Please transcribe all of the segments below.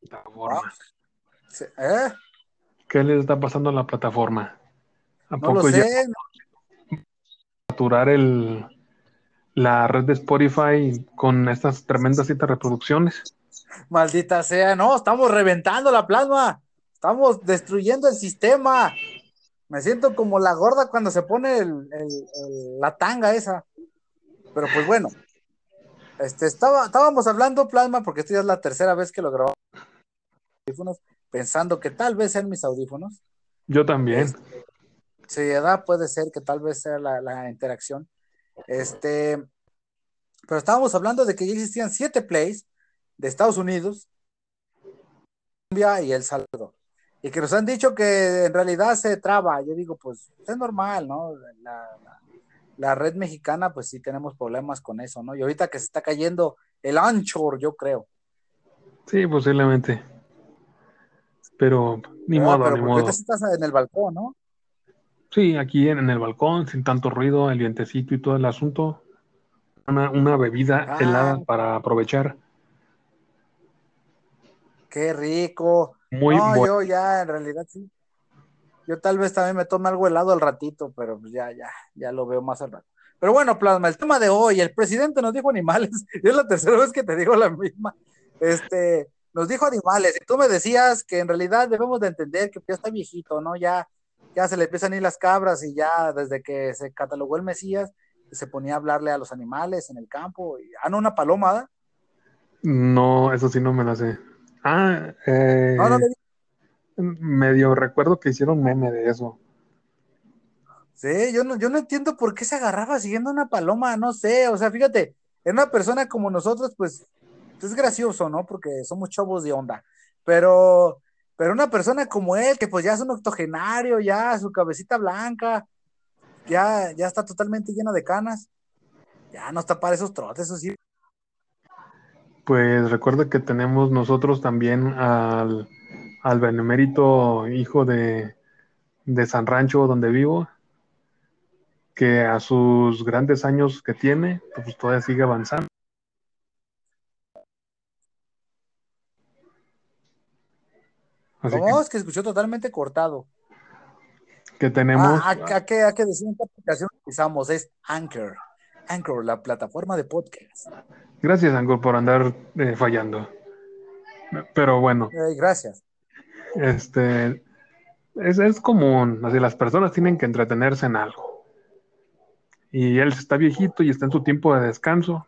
plataforma. Sí, ¿Eh? ¿Qué les está pasando a la plataforma? ¿A No lo poco ya sé. saturar el, la red de Spotify con estas tremendas siete reproducciones? Maldita sea, no, estamos reventando la plasma. Estamos destruyendo el sistema. Me siento como la gorda cuando se pone el- el- el- la tanga esa. Pero pues bueno, este, estaba, estábamos hablando plasma porque esta ya es la tercera vez que lo grabamos audífonos, pensando que tal vez sean mis audífonos. Yo también. Sí, ¿verdad? Puede ser que tal vez sea la, la interacción. Este, pero estábamos hablando de que ya existían siete plays de Estados Unidos, Colombia y El Salvador. Y que nos han dicho que en realidad se traba. Yo digo, pues es normal, ¿no? La, la- la red mexicana, pues sí tenemos problemas con eso, ¿no? Y ahorita que se está cayendo el Anchor, yo creo. Sí, posiblemente. Pero ni ¿verdad? modo, Pero ni modo. estás en el balcón, ¿no? Sí, aquí en, en el balcón, sin tanto ruido, el vientecito y todo el asunto. Una, una bebida Ah. helada para aprovechar. Qué rico. Muy no, bueno. yo ya, en realidad sí. Yo tal vez también me tome algo helado al ratito, pero pues ya, ya, ya lo veo más al rato. Pero bueno, Plasma, el tema de hoy, el presidente nos dijo animales, y es la tercera vez que te digo la misma. Este, nos dijo animales, y tú me decías que en realidad debemos de entender que ya está viejito, ¿no? Ya, ya se le empiezan a ir las cabras y ya desde que se catalogó el Mesías, se ponía a hablarle a los animales en el campo. Y, ah, no, una paloma. No, eso sí no me la sé. Ah, eh, No, no le medio recuerdo que hicieron meme de eso. Sí, yo no, yo no entiendo por qué se agarraba siguiendo una paloma, no sé, o sea, fíjate, en una persona como nosotros, pues, es gracioso, ¿no? Porque somos chavos de onda, pero, pero una persona como él, que pues ya es un octogenario, ya su cabecita blanca, ya, ya está totalmente llena de canas, ya no está para esos trotes, eso sí. Pues recuerda que tenemos nosotros también al, al benemérito hijo de, de San Rancho, donde vivo, que a sus grandes años que tiene, pues todavía sigue avanzando. Así ¿Cómo? Es que escuchó totalmente cortado. que, que tenemos, Ah, ¿a, a qué, a qué decir esta aplicación que utilizamos? Es Anchor. Anchor, la plataforma de podcast. gracias Angor por andar eh, fallando. Pero bueno, Eh, gracias. este es, es común, así las personas tienen que entretenerse en algo. Y él está viejito y está en su tiempo de descanso,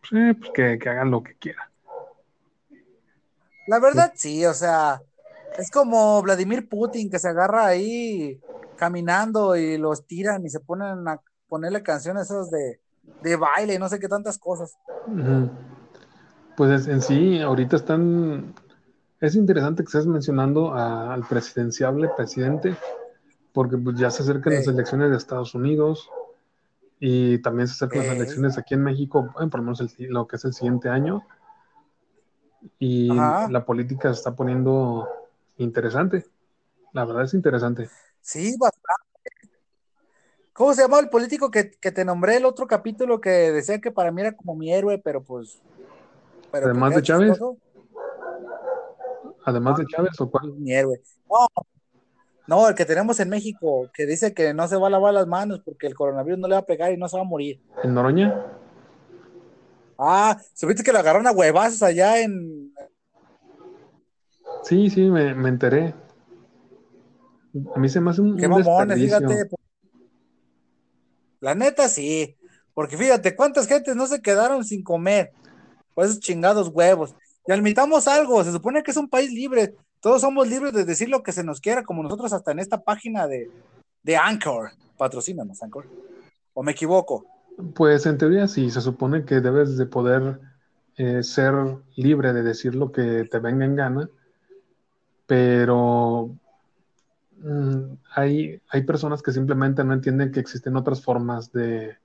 pues, eh, pues que, que hagan lo que quiera. La verdad, sí, o sea, es como Vladimir Putin que se agarra ahí caminando y los tiran y se ponen a ponerle canciones esas de, de baile y no sé qué tantas cosas. Pues es- en sí, ahorita están. Es interesante que estés mencionando a- al presidenciable presidente, porque pues ya se acercan las elecciones de Estados Unidos y también se acercan las elecciones aquí en México, bueno, por lo menos el- lo que es el siguiente año. Y Ajá. la política se está poniendo interesante. La verdad es interesante. Sí, bastante. ¿Cómo se llamaba el político que, que te nombré el otro capítulo que decía que para mí era como mi héroe, pero pues. Pero Además porque de Chávez. chistoso? Además de Chávez, ¿o cuál? Mi héroe. No, no, el que tenemos en México, que dice que no se va a lavar las manos porque el coronavirus no le va a pegar y no se va a morir. ¿En Noroña? Ah, ¿supiste que lo agarraron a huevazos allá en. Sí, sí, me, me enteré. A mí se me hace un, Qué un mamones, fíjate. La neta, sí. Porque fíjate, cuántas gentes no se quedaron sin comer por esos chingados huevos. Y admitamos algo, se supone que es un país libre. Todos somos libres de decir lo que se nos quiera, como nosotros hasta en esta página de, de Anchor. Patrocínanos, Anchor. ¿O me equivoco? Pues en teoría sí, se supone que debes de poder eh, ser libre de decir lo que te venga en gana, pero mm, hay, hay personas que simplemente no entienden que existen otras formas de,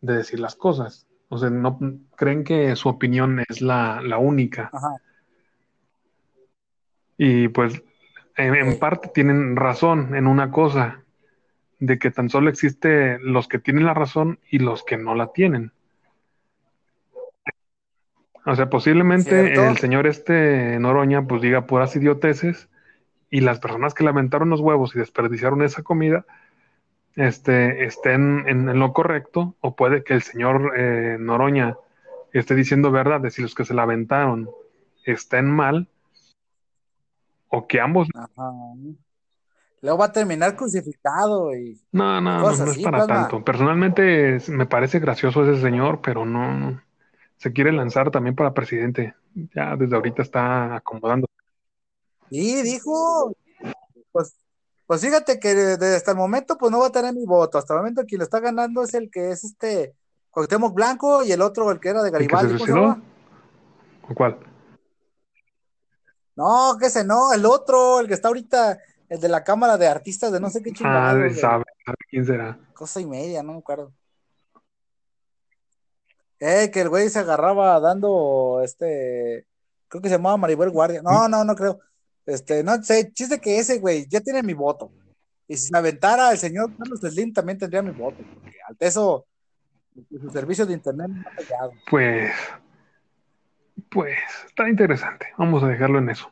de decir las cosas. O sea, no creen que su opinión es la, la única. Ajá. Y pues en, en parte tienen razón en una cosa, de que tan solo existe los que tienen la razón y los que no la tienen. O sea, posiblemente ¿Cierto? el señor este Noroña pues diga puras idioteces y las personas que lamentaron los huevos y desperdiciaron esa comida este, estén en, en lo correcto o puede que el señor eh, Noroña esté diciendo verdades y los que se la aventaron estén mal o que ambos Ajá. Luego va a terminar crucificado y, no, no, no, cosas no es así, para plasma. tanto. Personalmente me parece gracioso ese señor, pero no, no. Se quiere lanzar también para presidente. Ya desde ahorita está acomodando. Y dijo, pues, pues fíjate que de- de- hasta el momento pues no va a tener mi voto. Hasta el momento quien lo está ganando es el que es este Cuauhtémoc Blanco y el otro el que era de ¿El que se Garibaldi. cuál? No, que ese no, el otro, el que está ahorita, el de la Cámara de Artistas de no sé qué Ah, chingados, de sabe, sabe quién será. cosa y media, no me acuerdo. Eh, que el güey se agarraba dando este, creo que se llamaba Maribel Guardia. No, no, no creo. Este, no sé, chiste que ese güey ya tiene mi voto. Y si se aventara el señor Carlos Slim también tendría mi voto, porque al eso su servicio de internet no ha fallado. Pues, pues, está interesante. Vamos a dejarlo en eso.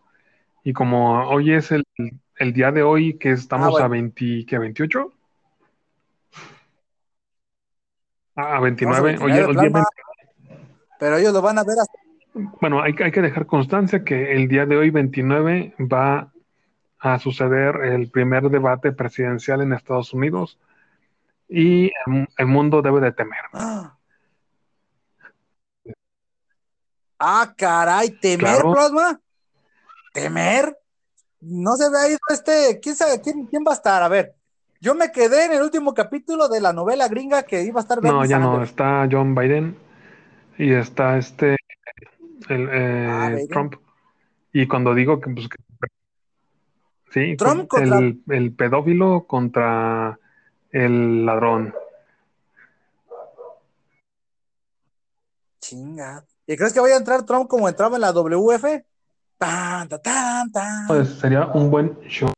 Y como hoy es el, el día de hoy, que estamos Ah, bueno. a 20, ¿qué, 28? Ah, a Vamos a 29. Oye, 29, el día plasma, pero ellos lo van a ver hasta Bueno, hay, hay que dejar constancia que el día de hoy, 29, va a suceder el primer debate presidencial en Estados Unidos y el, el mundo debe de temer. Ah, caray, temer, Claro. plasma. Temer. No se ve ido este. ¿Quién sabe quién, quién va a estar? A ver, yo me quedé en el último capítulo de la novela gringa que iba a estar No, ya no, está John Biden y está este el, eh, Ah. Trump. Y cuando digo que, pues, que- sí, Trump con- contra- el, el pedófilo contra el ladrón. Chinga. ¿Y crees que vaya a entrar Trump como entraba en la WF? Tan, tan, tan, tan. Pues sería un buen show.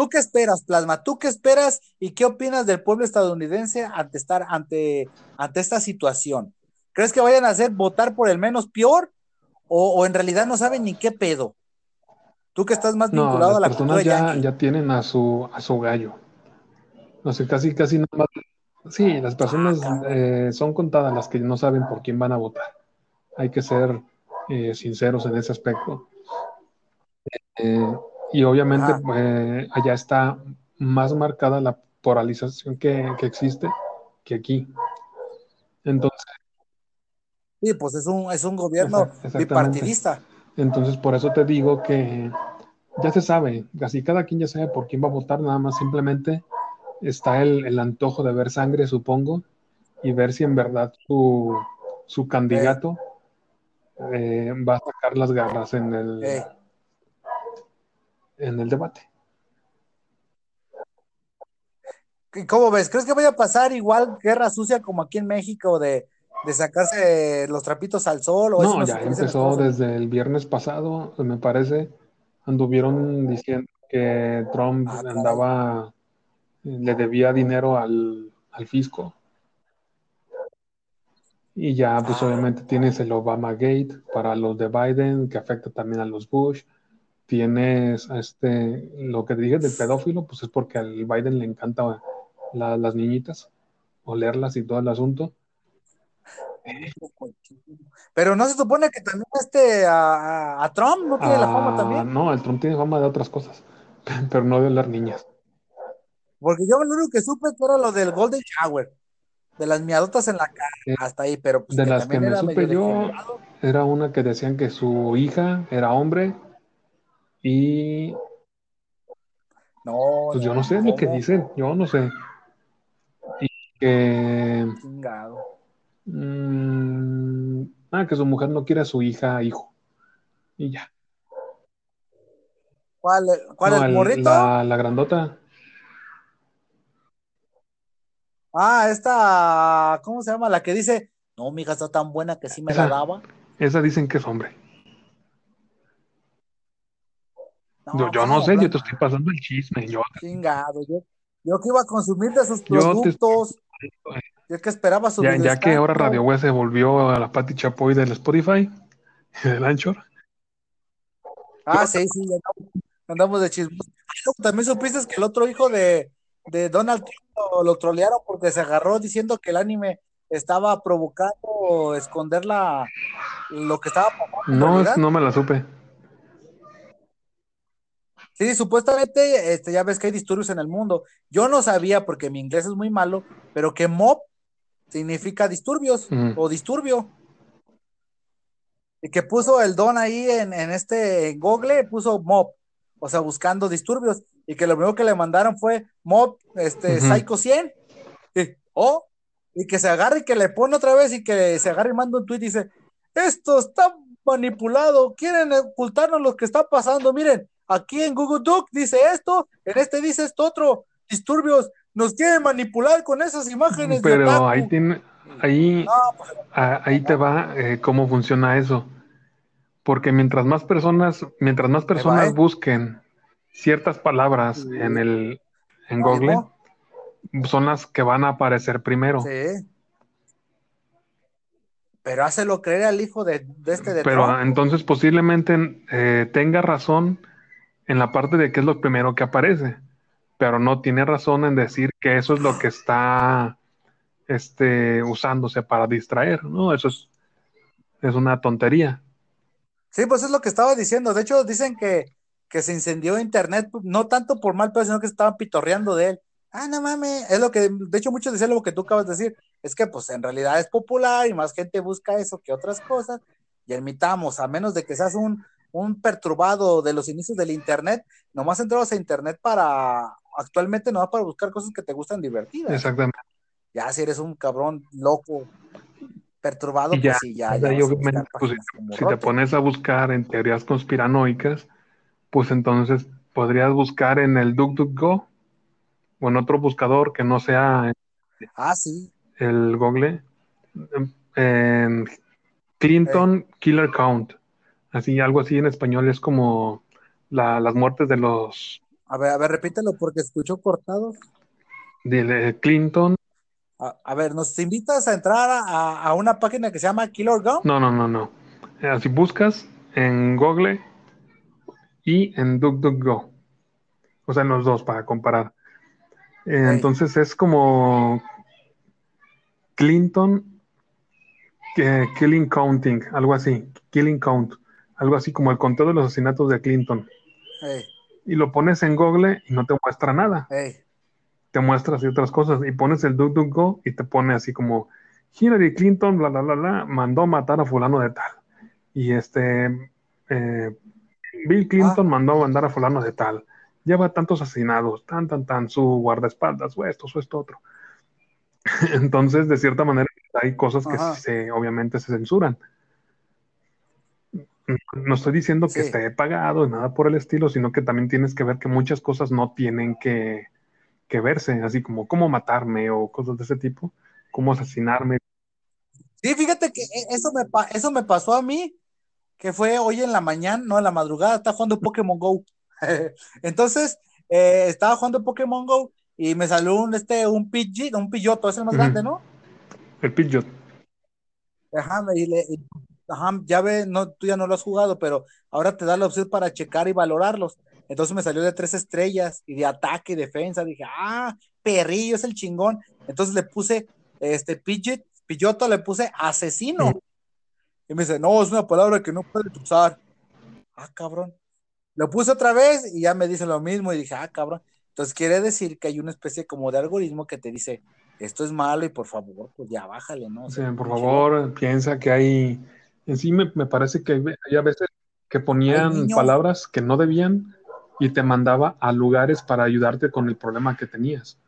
¿Tú qué esperas, Plasma? ¿Tú qué esperas y qué opinas del pueblo estadounidense ante estar ante, ante esta situación? ¿Crees que vayan a hacer votar por el menos peor o, o en realidad no saben ni qué pedo? Tú que estás más vinculado a la cultura ya, ya tienen a su, a su gallo. No sé, casi, casi nada más. Sí, las personas Ah, eh, son contadas las que no saben por quién van a votar. Hay que ser eh, sinceros en ese aspecto. Eh, y obviamente eh, allá está más marcada la polarización que, que existe que aquí. Entonces, Sí, pues es un, es un gobierno bipartidista. entonces, por eso te digo que ya se sabe, casi cada quien ya sabe por quién va a votar, nada más simplemente está el, el antojo de ver sangre, supongo, y ver si en verdad su, su candidato eh, va a sacar las garras en el, Eh, en el debate. ¿y ¿Cómo ves? ¿Crees que vaya a pasar igual guerra sucia como aquí en México de, de sacarse los trapitos al sol? ¿O No, ya empezó desde el viernes pasado, me parece, anduvieron diciendo que Trump Ah, andaba, le debía dinero al, al fisco. Y ya, pues Ah. obviamente tienes el Obama Gate para los de Biden, que afecta también a los Bush. Tienes este, lo que dije del pedófilo, pues es porque al Biden le encanta la- las niñitas, olerlas y todo el asunto. Pero no se supone que también este a, Trump no tiene la fama Ah, también. no, el Trump tiene fama de otras cosas, pero no de oler niñas. Porque yo lo único que supe que era lo del Golden Shower, de las miadotas en la cara, Eh, hasta ahí, pero pues De que las que me supe yo, era una que decían que su hija era hombre y No, pues yo no, sé lo que dicen, yo no sé. Y que, Chingado. mm, ah, que su mujer no quiere a su hija hijo y ya. ¿Cuál, cuál No, el morrito? la, la grandota, Ah, esta, ¿cómo se llama? La que dice, no, mi hija está tan buena que sí me la Esa. daba. esa dicen que es hombre. No, Yo, no ¿cómo, sé, yo te estoy pasando el chisme. Yo, Chingado, yo, yo que iba a consumir de sus Yo te- productos, Yo que esperaba su Ya, ya que ahora. Radio Web se volvió a la Pati Chapoy del Spotify, del Anchor. Ah, sí, sí, andamos, andamos de no, También supiste que el otro hijo de, de Donald Trump lo, lo trolearon porque se agarró diciendo que el anime estaba provocando esconder la, lo que estaba pasando No, no me la supe. Sí, supuestamente, este, ya ves que hay disturbios en el mundo. Yo no sabía, porque mi inglés es muy malo, pero que mob significa disturbios Mm. o disturbio. Y que puso el don ahí en, en este en Google, puso mob, o sea, buscando disturbios. Y que lo primero que le mandaron fue mob, este. Psycho 100. Y, oh, y que se agarre y que le pone otra vez y que se agarre y manda un tweet y dice: Esto está manipulado, quieren ocultarnos lo que está pasando. Miren, aquí en Google Doc dice esto, en este dice esto otro, disturbios, nos quieren manipular con esas imágenes de Pero otaku". ahí tiene, ahí, No, pues, a- ahí te va eh, cómo funciona eso. Porque mientras más personas, mientras más personas ¿eh? busquen ciertas palabras en el en Google, no, son las que van a aparecer primero. sí. Pero hácelo creer al hijo de, de este de Pero Trump. entonces posiblemente eh, tenga razón en la parte de que es lo primero que aparece, pero no tiene razón en decir que eso es lo que está este, usándose para distraer, ¿no? Eso es, es una tontería. Sí, pues es lo que estaba diciendo. De hecho, dicen que, que se incendió internet, no tanto por mal pedo, sino que estaban pitorreando de él. Ah, no mames. Es lo que, de hecho, muchos decían lo que tú acabas de decir. Es que, pues, en realidad es popular y más gente busca eso que otras cosas. Y admitamos, a menos de que seas un, un perturbado de los inicios del internet, nomás entrabas a internet para, actualmente nomás para buscar cosas que te gustan divertidas. Exactamente. Ya si eres un cabrón loco, perturbado, Y ya, pues sí, ya, ya pues, si te pones a buscar en teorías conspiranoicas, pues entonces podrías buscar en el DuckDuckGo o en otro buscador que no sea Ah, sí. el Google, en Clinton Killer Count, así algo así en español es como la- las muertes de los A ver, a ver, repítelo porque escuchó cortado. de Clinton, A, a ver, ¿nos invitas a entrar a, a una página que se llama Killer Gum? no, no, no, no, así buscas en Google y en DuckDuckGo, o sea, en los dos para comparar. Eh. Entonces es como Clinton eh, Killing Counting, algo así, Killing Count, algo así como el conteo de los asesinatos de Clinton. Y lo pones en Google y no te muestra nada, te muestra así otras cosas. Y pones el DuckDuckGo y te pone así como Hillary Clinton, bla, bla, bla, bla, mandó matar a fulano de tal. Y este, eh, Bill Clinton Ah. mandó mandar a fulano de tal. Lleva tantos asesinados, tan, tan, tan, su guardaespaldas, o esto, o esto, otro. Entonces, de cierta manera, hay cosas que Ajá. se, obviamente se censuran. No estoy diciendo que Sí. esté pagado, nada por el estilo, sino que también tienes que ver que muchas cosas no tienen que, que verse, así como cómo matarme o cosas de ese tipo, cómo asesinarme. Sí, fíjate que e- eso me, eso me pasó a mí, que fue hoy en la mañana, no en la madrugada, estaba jugando Pokémon Go. Entonces, eh, estaba jugando Pokémon Go y me salió un, este, un Pidgey, un Pilloto, es el más grande, ¿no? El Pidgeot. Ajá, y le- y- ajá, ya ve, no, tú ya no lo has jugado, pero ahora te da la opción para checar y valorarlos. Entonces me salió de tres estrellas y de ataque y defensa. Dije, ah, perrillo es el chingón. Entonces le puse, este, Pidgeot, Pilloto, le puse asesino. Y me dice, no, es una palabra que no puedes usar. Ah, cabrón. Lo puse otra vez y ya me dice lo mismo y dije, ah, cabrón. Entonces quiere decir que hay una especie como de algoritmo que te dice, esto es malo y por favor, pues ya bájale, ¿no? O O sea, sea, por favor, piensa que hay. En sí, me, me parece que hay, a veces que ponían palabras que no debían y te mandaba a lugares para ayudarte con el problema que tenías.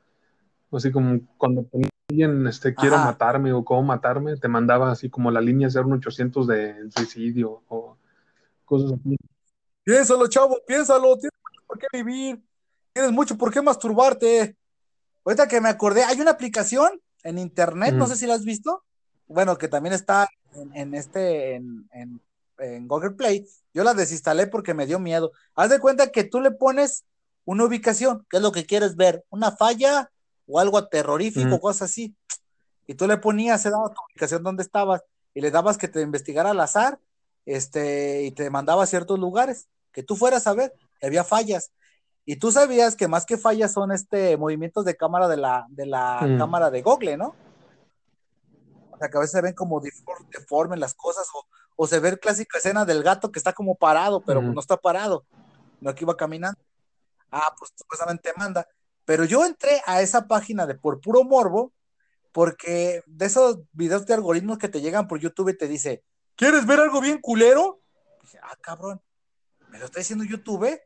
Así como cuando alguien, este, quiero Ajá. matarme o cómo matarme, te mandaba así como la línea 01800 de suicidio o cosas así. Piénsalo, chavo, piénsalo, tienes mucho por qué vivir, tienes mucho por qué masturbarte. Ahorita que me acordé, hay una aplicación en internet, no sé si la has visto, bueno, que también está en, en este, en, en- en Google Play. Yo la desinstalé porque me dio miedo. Haz de cuenta que tú le pones una ubicación, que es lo que quieres ver, una falla o algo terrorífico, Ujú. cosas así. y tú le ponías, se daba tu ubicación donde estabas y le dabas que te investigara al azar, este, y te mandaba a ciertos lugares, que tú fueras a ver, había fallas. Y tú sabías que más que fallas son este movimientos de cámara de la, de la Mm. cámara de Google, ¿no? Sea, que a veces se ven como defor- deformes las cosas, o, o se ve el clásico escena del gato que está como parado, pero no está parado, no que iba caminando. Ah, pues supuestamente manda. Pero yo entré a esa página de por puro morbo, porque de esos videos de algoritmos que te llegan por YouTube y te dice, ¿quieres ver algo bien culero? Dije, ah, cabrón, ¿me lo está diciendo YouTube?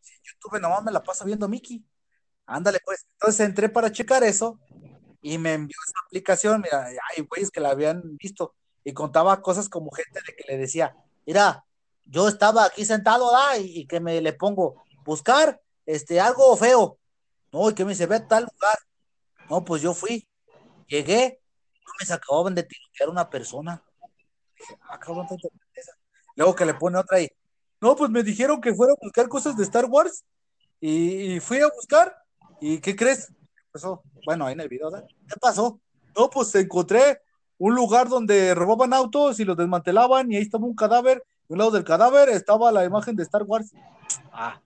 Si en YouTube nomás me la paso viendo Mickey. Ándale, pues. Entonces entré para checar eso y me envió esa aplicación. Mira, hay güeyes que la habían visto y contaba cosas como gente de que le decía, mira, yo estaba aquí sentado ¿da? y, que me le pongo buscar este algo feo. No, y que me dice, ve a tal lugar. No, pues yo fui, llegué, no me acababan de tirotear una persona. Dije, ah, cabrón. Luego que le pone otra ahí. No, pues me dijeron que fuera a buscar cosas de Star Wars y fui a buscar. ¿Y qué crees? Bueno, ahí en el video. ¿qué pasó? No, pues encontré un lugar donde robaban autos y los desmantelaban y ahí estaba un cadáver. Y al lado del cadáver estaba la imagen de Star Wars. Ah.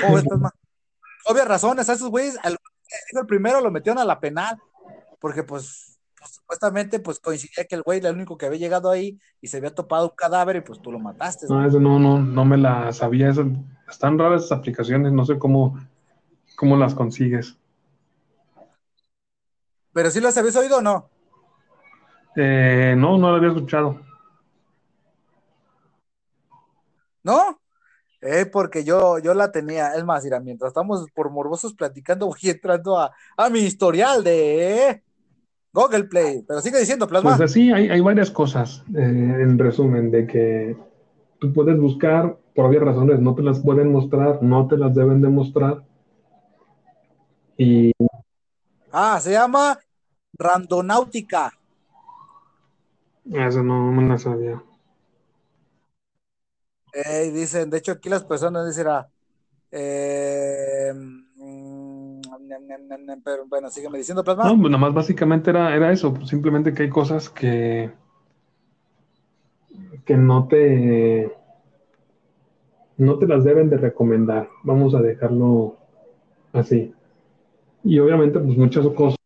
¿Cómo ves, Plasma? Obvias razones, a esos güeyes, al el primero lo metieron a la penal, porque pues, pues, supuestamente pues coincidía que el güey era el único que había llegado ahí y se había topado un cadáver y pues tú lo mataste. No, eso no, no, no me la sabía. Eso, están raras esas aplicaciones, no sé cómo, cómo las consigues. Pero sí las habías oído o no? Eh, no, no lo había escuchado. ¿No? Eh, porque yo, yo la tenía, es más, mira, mientras estamos por morbosos platicando, voy entrando a, a mi historial de Google Play. Pero sigue diciendo, Plasma. Pues así hay, hay varias cosas, eh, en resumen, de que tú puedes buscar, por obvias razones, no te las pueden mostrar, no te las deben demostrar. Y Ah, se llama Randonáutica. eso no me la sabía. Eh, dicen, de hecho, aquí las personas dicen, ah, eh, mm, pero bueno, sígueme diciendo, Plasma. No, pues nada más básicamente era, era eso, simplemente que hay cosas que, que no te, no te las deben de recomendar. Vamos a dejarlo así. Y obviamente, pues muchas cosas.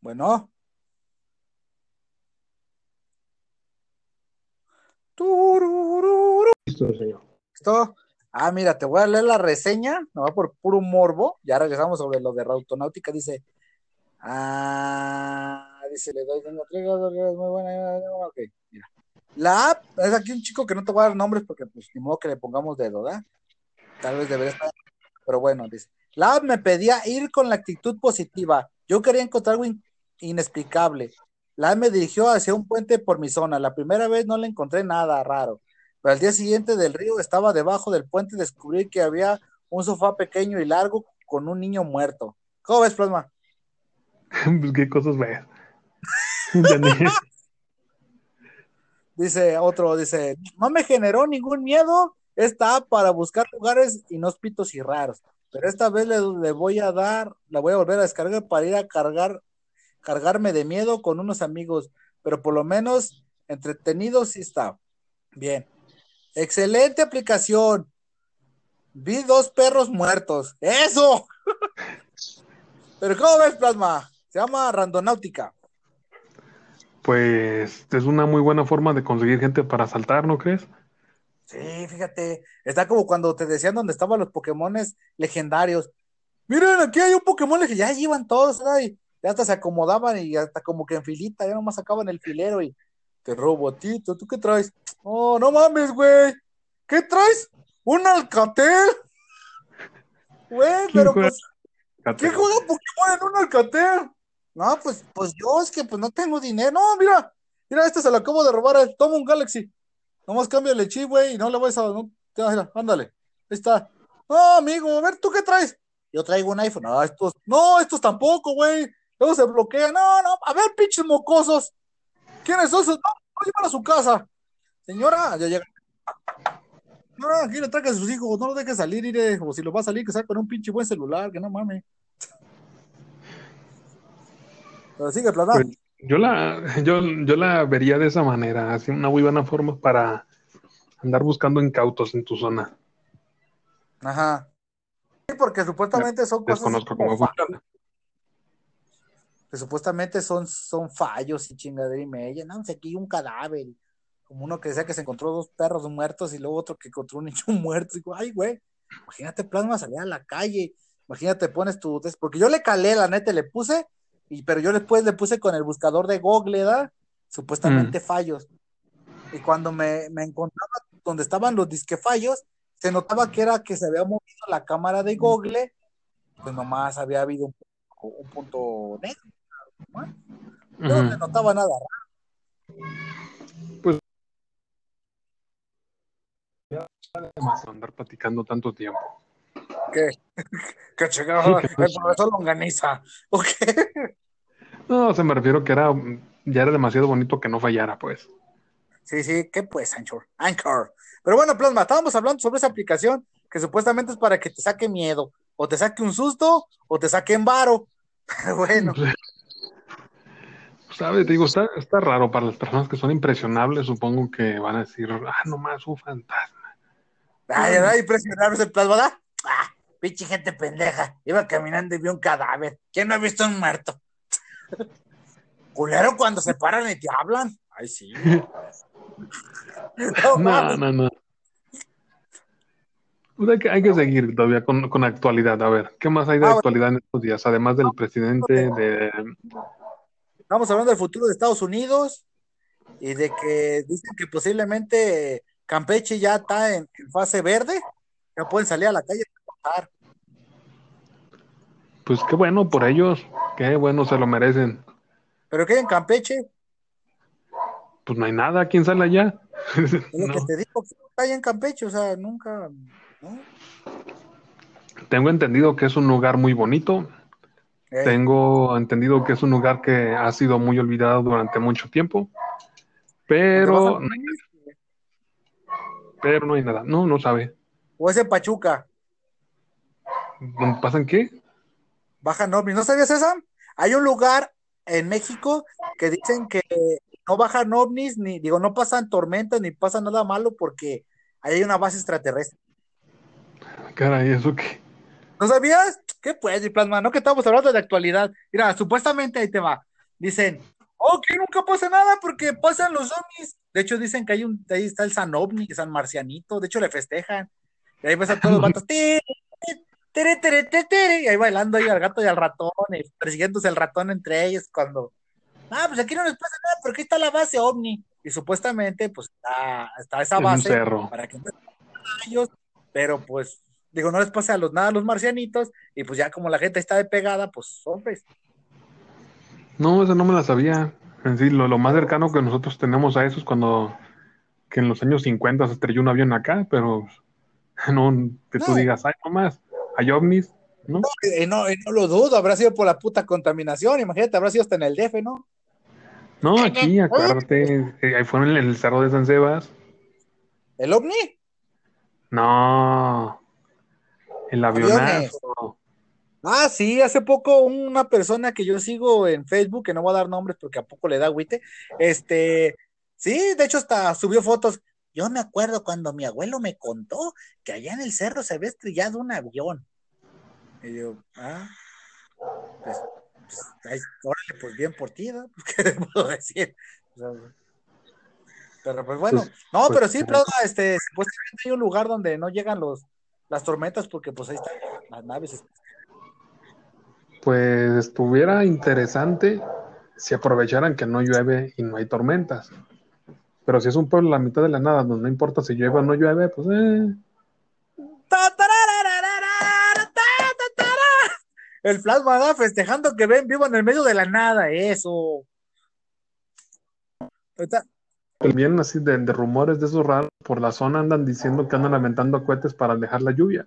Bueno. Listo, señor. ¿Listo? Ah, mira, te voy a leer la reseña, no va por puro morbo. Ya regresamos sobre lo de Rautonáutica. Dice, ah, dice, le doy es muy buena. Ok, mira. La app, es aquí un chico que no te voy a dar nombres porque, pues, ni modo que le pongamos dedo, ¿verdad? Tal vez debería estar, pero bueno, dice. La app me pedía ir con la actitud positiva. Yo quería encontrar algo in- inexplicable. La app me dirigió hacia un puente por mi zona. La primera vez no le encontré nada raro. Pero al día siguiente del río estaba debajo del puente y descubrí que había un sofá pequeño y largo con un niño muerto. ¿Cómo ves, Plasma? Pues qué cosas ves. Dice otro, dice, no me generó ningún miedo esta para buscar lugares inhóspitos y raros. Pero esta vez le, le voy a dar, la voy a volver a descargar para ir a cargar, cargarme de miedo con unos amigos. Pero por lo menos entretenido sí está. Bien. Excelente aplicación. Vi dos perros muertos. ¡Eso! Pero ¿cómo ves, Plasma? Se llama Randonáutica. Pues es una muy buena forma de conseguir gente para saltar, ¿no crees? Sí, fíjate. Está como cuando te decían dónde estaban los Pokémones legendarios. Miren, aquí hay un Pokémon legendario. Ya iban todos, ya hasta se acomodaban y hasta como que en filita, ya nomás sacaban el filero y te robotito, ¿tú qué traes? Oh, no mames, güey. ¿Qué traes? ¿Un Alcatel? Güey, ¿Quién pero pues, ¿quién juega Pokémon en un Alcatel? No, pues, pues yo es que pues no tengo dinero. No, mira, mira, este se lo acabo de robar él. Toma un Galaxy. Nomás cámbiale chip, güey, y no le vais a. No, mira, ándale. Ahí está. No, amigo, a ver, ¿tú qué traes? Yo traigo un iPhone. No, estos, no, estos tampoco, güey. Luego se bloquean. No, no, a ver, pinches mocosos. ¿Quiénes son esos? No, no llevan a su casa. Señora, ya llega. No, aquí le traje a sus hijos, no lo dejes salir, iré, o si lo va a salir, que salga con un pinche buen celular, que no mames. Pero sigue. Pues, yo la, yo, yo la vería de esa manera, así una muy buena forma para andar buscando incautos en tu zona. Ajá. Sí, porque supuestamente son cosas. Desconozco cómo funciona. Que supuestamente son, son fallos y chingadera y media. No, sé, aquí hay un cadáver. Como uno que decía que se encontró dos perros muertos y luego otro que encontró un niño muerto. Y digo, ay, güey, imagínate plasma salir a la calle. Imagínate, pones tu. Porque yo le calé, la neta, le puse, y, pero yo después le puse con el buscador de Google, ¿da? Supuestamente Mm. fallos. Y cuando me, me encontraba donde estaban los disque fallos, se notaba que era que se había movido la cámara de Google, pues nomás había habido un, punto- un punto negro. ¿no? Yo no Ujú. le notaba nada raro. Vamos a andar platicando tanto tiempo. ¿Qué? ¿Qué chingado? Sí, que El no- profesor Longaniza. ¿O qué? No, se me refiero que era, ya era demasiado bonito que no fallara, pues. Sí, sí, ¿qué pues, Anchor? Anchor. Pero bueno, Plasma, estábamos hablando sobre esa aplicación que supuestamente es para que te saque miedo, o te saque un susto, o te saque en varo. bueno, ¿Sabes? Te digo, está, está raro para las personas que son impresionables, supongo que van a decir, ah, nomás un fantasma. ay, ay, impresionarse el Plasma, ¿verdad? Ah, pinche gente pendeja. Iba caminando y vio un cadáver. ¿Quién no ha visto un muerto? Culero cuando se paran y te hablan. Ay, sí. No, No, no, no. Pues hay que, hay que seguir todavía con, con actualidad. A ver, ¿qué más hay de Ah, actualidad en estos días? Además del presidente, de... Estamos hablando del futuro de Estados Unidos y de que dicen que posiblemente Campeche ya está en, en fase verde. Ya pueden salir a la calle Pues qué bueno por ellos, qué bueno, se lo merecen. ¿Pero qué en Campeche? Pues no hay nada, ¿quién sale allá? Es lo No. que te digo, que nunca hay en Campeche, o sea, nunca. ¿no? Tengo entendido que es un lugar muy bonito, Eh, tengo entendido que es un lugar que ha sido muy olvidado durante mucho tiempo, ¿dónde pero, pero no hay nada. No, no sabe. O es en Pachuca, ¿Dónde ¿Pasan qué? bajan ovnis. ¿No sabías esa? Hay un lugar en México que dicen que no bajan ovnis, ni digo, no pasan tormentas, ni pasa nada malo porque ahí hay una base extraterrestre. Caray, ¿eso qué? ¿No sabías? ¿Qué pues, plasma? No que estamos hablando de actualidad. Mira, supuestamente ahí te va. Dicen, oh, que nunca pasa nada porque pasan los ovnis. De hecho, dicen que hay un, ahí está el San OVNI, San Marcianito. De hecho, le festejan. Y ahí ves a todos los vatos. "Tiri, tiri, tiri, tiri, tiri", Y ahí bailando ahí al gato y al ratón, y persiguiéndose el ratón entre ellos cuando. Ah, pues aquí no les pasa nada, porque aquí está la base OVNI. Y supuestamente, pues está, está esa base para que no les pase nada a ellos, pero pues, digo, no les pasa a los, nada a los marcianitos, y pues ya como la gente está de pegada, pues hombres. No, esa no me la sabía. En sí, lo, lo más cercano que nosotros tenemos a eso es cuando que en los años 50 se estrelló un avión acá, pero no que tú No. digas, ay, no más, hay ovnis, ¿no? Eh, no, eh, no lo dudo, habrá sido por la puta contaminación, imagínate, habrá sido hasta en el DF, ¿no? No, aquí, acuérdate, eh, ahí fueron en el cerro de San Sebas. ¿El OVNI? No, el avionazo. Ah, sí, hace poco una persona que yo sigo en Facebook, que no voy a dar nombres porque a poco le da agüite, este, sí, de hecho hasta subió fotos. Yo me acuerdo cuando mi abuelo me contó que allá en el cerro se había estrellado un avión. Y yo, ah, pues, pues, ahí, órale, pues bien por ti, ¿no? ¿Qué puedo decir? O sea, pero pues bueno, Pues- no, pues, pero sí, eh, Plaza, este, supuestamente hay un lugar donde no llegan los, las tormentas porque pues ahí están las naves Pues estuviera interesante si aprovecharan que no llueve y no hay tormentas. Pero si es un pueblo a la mitad de la nada, donde no importa si llueve o no llueve, pues eh, El plasma ¿verdad? festejando que ven vivo en el medio de la nada, eso. Ahorita- también así de, de rumores de esos raros por la zona andan diciendo que andan aventando cohetes para alejar la lluvia.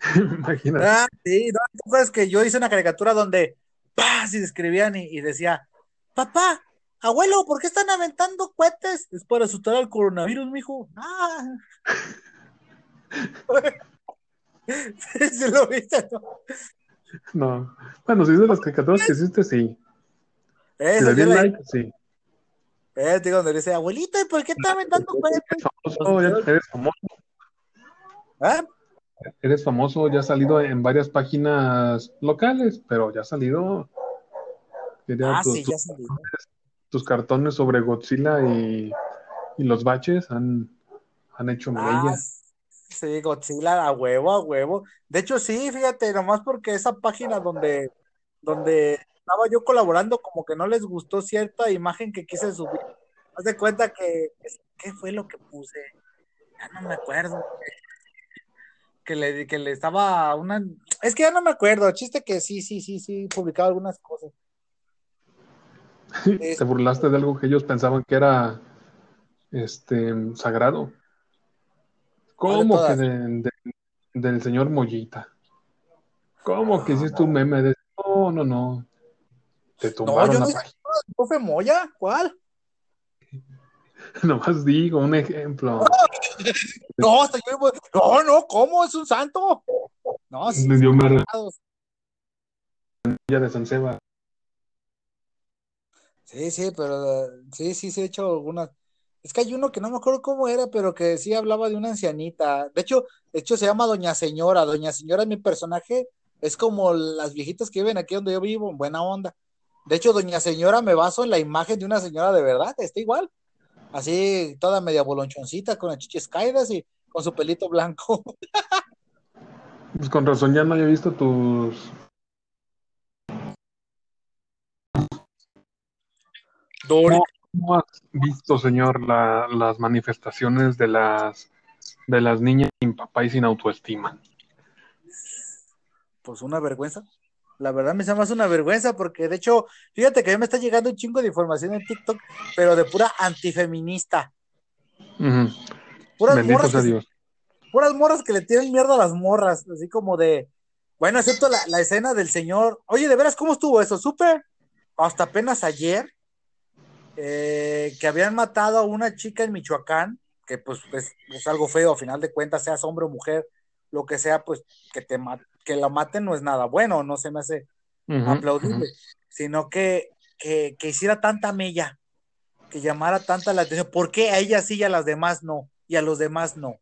Imagínate. Ah, sí, no, ¿tú acuerdas que yo hice una caricatura donde ¡pah! y escribían y, y decía, papá, abuelo, ¿por qué están aventando cohetes? Es para asustar al coronavirus, mijo. Ah, sí, lo viste, ¿no? No. Bueno, si es de las caricaturas que hiciste, sí. Si le la- like, sí. Eh, digo, donde dice, abuelita, ¿y por qué está aventando Eres famoso, ya- eres famoso, ¿Ah? eres famoso, ya has salido en varias páginas locales, pero ya has salido. Diría, Ah, tus, sí, tus- ya salió. tus cartones sobre Godzilla y, y los baches han, han hecho Ah, mella. Sí, Godzilla a huevo, a huevo. De hecho, sí, fíjate, nomás porque esa página donde, donde estaba yo colaborando, como que no les gustó cierta imagen que quise subir. Haz de cuenta que, ¿qué fue lo que puse? Ya no me acuerdo. Que le, que le estaba una. Es que ya no me acuerdo. Chiste que sí, sí, sí, sí, publicaba algunas cosas. Te burlaste de algo que ellos pensaban que era este sagrado. ¿Cuál de ¿Cómo que de- de- del señor Mollita? ¿Cómo que hiciste un meme de no, no, no? Te No, tumbaron yo la no página. ¿Profe Moya? ¿Cuál? Nomás digo un ejemplo. No. No, no, ¿cómo? ¿Es un santo? No, sí. Yo me sagrados. de San Seba. Sí, sí, pero eh, sí, sí, sí, he hecho algunas. Es que hay uno que no me acuerdo cómo era, pero que sí hablaba de una ancianita. De hecho, de hecho se llama Doña Señora. Doña Señora es mi personaje, es como las viejitas que viven aquí donde yo vivo, en buena onda. De hecho, Doña Señora me baso en la imagen de una señora de verdad, está igual. Así, toda media bolonchoncita, con las chichis caídas y con su pelito blanco. Pues con razón ya no había visto tus. Dori. ¿Cómo has visto, señor, la- las manifestaciones de las de las niñas sin papá y sin autoestima? Pues una vergüenza. La verdad me se hace una vergüenza porque de hecho, fíjate que ya me está llegando un chingo de información en TikTok, pero de pura antifeminista. Ujú. Puras Bendito morras, sea que, Dios. puras morras que le tienen mierda a las morras, así como de, bueno, excepto la, la escena del señor. Oye, de veras, ¿cómo estuvo eso? Supe hasta apenas ayer eh, que habían matado a una chica en Michoacán, que pues es, es algo feo, a final de cuentas, seas hombre o mujer, lo que sea, pues que te que la maten no es nada bueno, no se me hace Ujú, aplaudible, sino que, que, que hiciera tanta mella, que llamara tanta la atención. ¿Por qué a ella sí y a las demás no? Y a los demás no.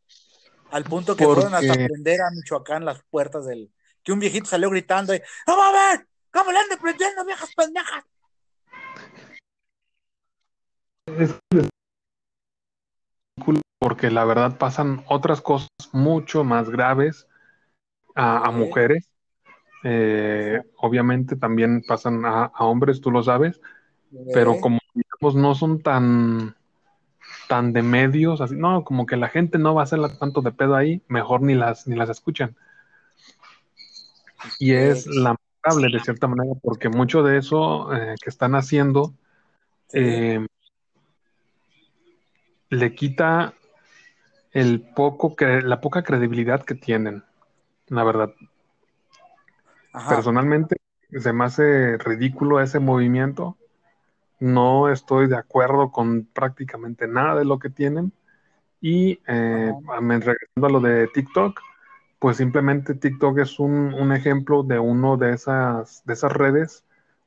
Al punto que fueron hasta prender a Michoacán las puertas del. Que un viejito salió gritando: y, ¡No va a ver! ¿Cómo le andan prendiendo, viejas pendejas? Porque la verdad pasan otras cosas mucho más graves a, mujeres. Eh, obviamente también pasan a, a hombres, tú lo sabes, pero como digamos, no son tan, tan de medios, así, no, como que la gente no va a hacerla tanto de pedo ahí, mejor ni las, ni las escuchan. Y es lamentable de cierta manera, porque mucho de eso eh, que están haciendo eh, le quita el poco que, la poca credibilidad que tienen, la verdad. ajá. Personalmente se me hace ridículo ese movimiento. No estoy de acuerdo con prácticamente nada de lo que tienen. Y eh, regresando a lo de TikTok, pues simplemente TikTok es un, un ejemplo de uno de esas, de esas redes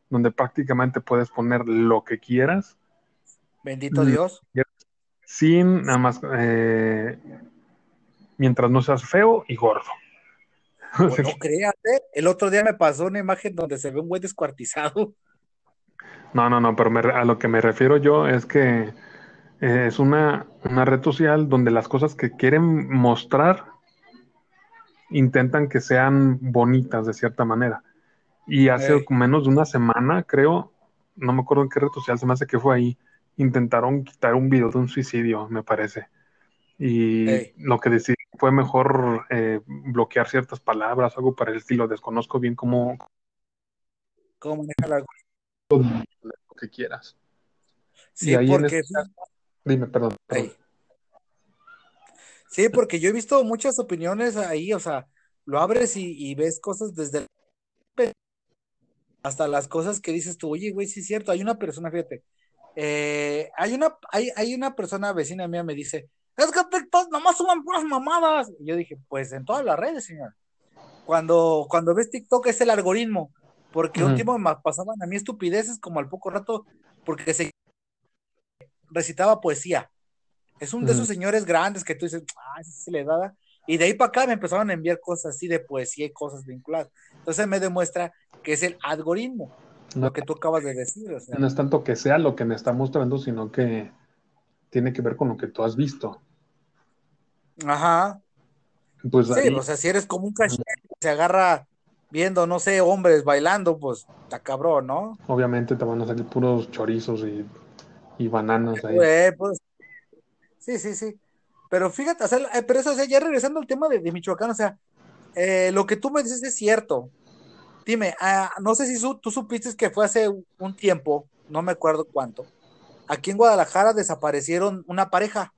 donde prácticamente puedes poner lo que quieras Bendito Mm. Dios. Sin nada más, eh, mientras no seas feo y gordo. Pues no creas, ¿eh? El otro día me pasó una imagen donde se ve un güey descuartizado. No, no, no, pero me a lo que me refiero yo es que eh, es una, una red social donde las cosas que quieren mostrar intentan que sean bonitas de cierta manera. Y hace menos de una semana, creo, no me acuerdo en qué red social, se me hace que fue ahí, intentaron quitar un video de un suicidio, me parece. Y lo que decidí fue mejor eh, bloquear ciertas palabras, algo para el estilo. Desconozco bien cómo ¿Cómo maneja la lo que quieras. Sí, Y ahí en porque este Dime, perdón. Sí, porque yo he visto muchas opiniones ahí, o sea, lo abres y, y ves cosas desde hasta las cosas que dices tú, oye, güey, sí es cierto, hay una persona, fíjate, eh, hay una, hay, hay una persona vecina mía me dice, es que TikTok nomás suban puras mamadas. Y yo dije, pues en todas las redes, señor. Cuando, cuando ves TikTok es el algoritmo, porque un tiempo me pasaban a mí estupideces como al poco rato, porque se recitaba poesía. Es un de esos señores grandes que tú dices, ah, ese se le da. Y de ahí para acá me empezaron a enviar cosas así de poesía y cosas vinculadas. Entonces me demuestra que es el algoritmo, lo que tú acabas de decir. No es tanto que sea lo que me está mostrando, sino que tiene que ver con lo que tú has visto. Ajá. Pues sí, o sea, si eres como un cachorro que se agarra viendo, no sé, hombres bailando, pues está cabrón, ¿no? Obviamente te van a salir puros chorizos y, bananas ahí. pues, sí, sí, sí. Pero fíjate, o sea, eh, pero eso, o sea, ya regresando al tema de, Michoacán, o sea, eh, lo que tú me dices es cierto. Dime, ah, no sé si tú supiste que fue hace un tiempo, no me acuerdo cuánto, aquí en Guadalajara desaparecieron una pareja.